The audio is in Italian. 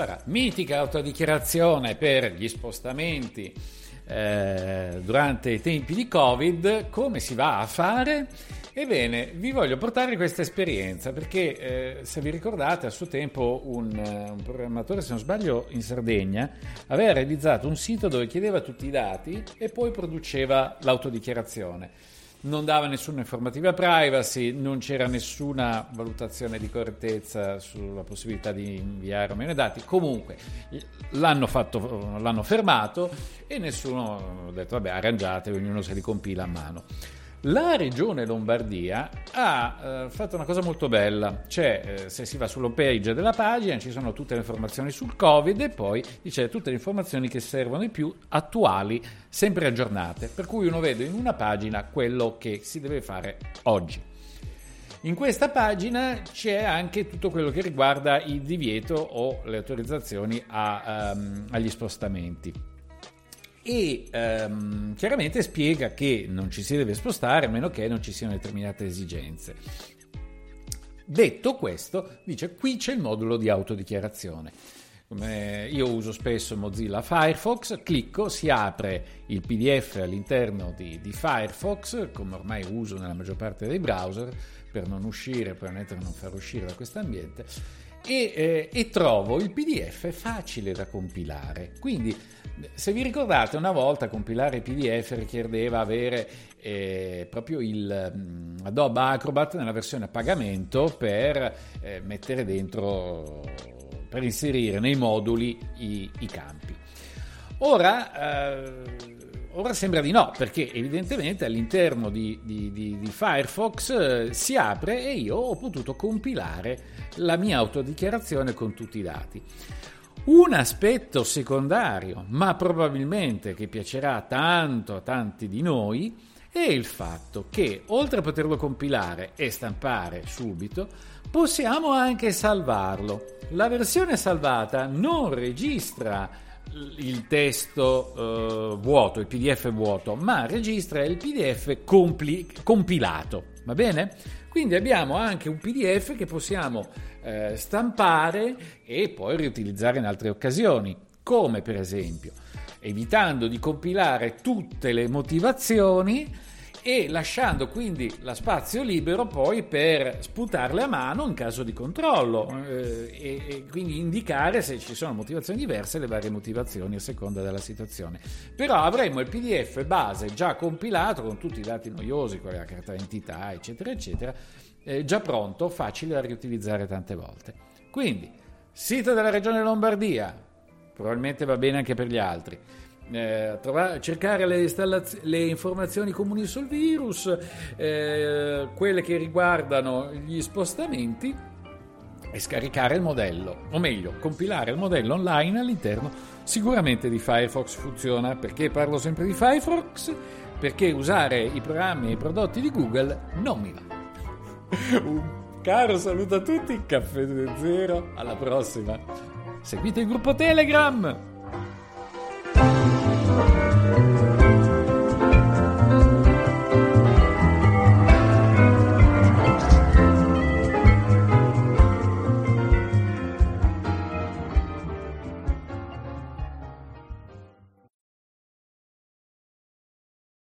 Allora, mitica autodichiarazione per gli spostamenti eh, durante i tempi di Covid, come si va a fare? Ebbene, vi voglio portare questa esperienza perché eh, se vi ricordate a suo tempo un, un, programmatore, se non sbaglio, in Sardegna aveva realizzato un sito dove chiedeva tutti i dati e poi produceva l'autodichiarazione non dava nessuna informativa privacy, non c'era nessuna valutazione di correttezza sulla possibilità di inviare o meno dati. Comunque l'hanno, fatto, l'hanno fermato e nessuno ha detto vabbè arrangiate, ognuno se li compila a mano. La regione Lombardia ha eh, fatto una cosa molto bella, cioè eh, se si va sull'home della pagina ci sono tutte le informazioni sul Covid e poi dice tutte le informazioni che servono di più, attuali, sempre aggiornate, per cui uno vede in una pagina quello che si deve fare oggi. In questa pagina c'è anche tutto quello che riguarda il divieto o le autorizzazioni a, um, agli spostamenti e ehm, chiaramente spiega che non ci si deve spostare a meno che non ci siano determinate esigenze. Detto questo, dice qui c'è il modulo di autodichiarazione. io uso spesso Mozilla Firefox, clicco, si apre il PDF all'interno di, di Firefox, come ormai uso nella maggior parte dei browser, per non uscire, per non far uscire da questo ambiente e, eh, e, trovo il PDF facile da compilare. Quindi, se vi ricordate, una volta compilare PDF richiedeva avere eh, proprio il um, Adobe Acrobat nella versione a pagamento per eh, mettere dentro, per inserire nei moduli i, i campi. Ora eh, Ora sembra di no, perché evidentemente all'interno di, di, di, di Firefox eh, si apre e io ho potuto compilare la mia autodichiarazione con tutti i dati. Un aspetto secondario, ma probabilmente che piacerà tanto a tanti di noi, è il fatto che oltre a poterlo compilare e stampare subito, possiamo anche salvarlo. La versione salvata non registra il testo uh, vuoto, il PDF vuoto, ma registra il PDF compli- compilato, va bene? Quindi abbiamo anche un PDF che possiamo eh, stampare e poi riutilizzare in altre occasioni, come per esempio evitando di compilare tutte le motivazioni e lasciando quindi la spazio libero poi per sputarle a mano in caso di controllo eh, e, e, quindi indicare se ci sono motivazioni diverse le varie motivazioni a seconda della situazione. Però avremo il PDF base già compilato con tutti i dati noiosi, con la carta d'identità, eccetera, eccetera, eh, già pronto, facile da riutilizzare tante volte. Quindi, sito della regione Lombardia, probabilmente va bene anche per gli altri eh, trovare, cercare le, le, informazioni comuni sul virus, eh, quelle che riguardano gli spostamenti e scaricare il modello, o meglio, compilare il modello online all'interno sicuramente di Firefox funziona. Perché parlo sempre di Firefox? Perché usare i programmi e i prodotti di Google non mi va. Un caro saluto a tutti, Caffè 2.0, alla prossima. Seguite il gruppo Telegram!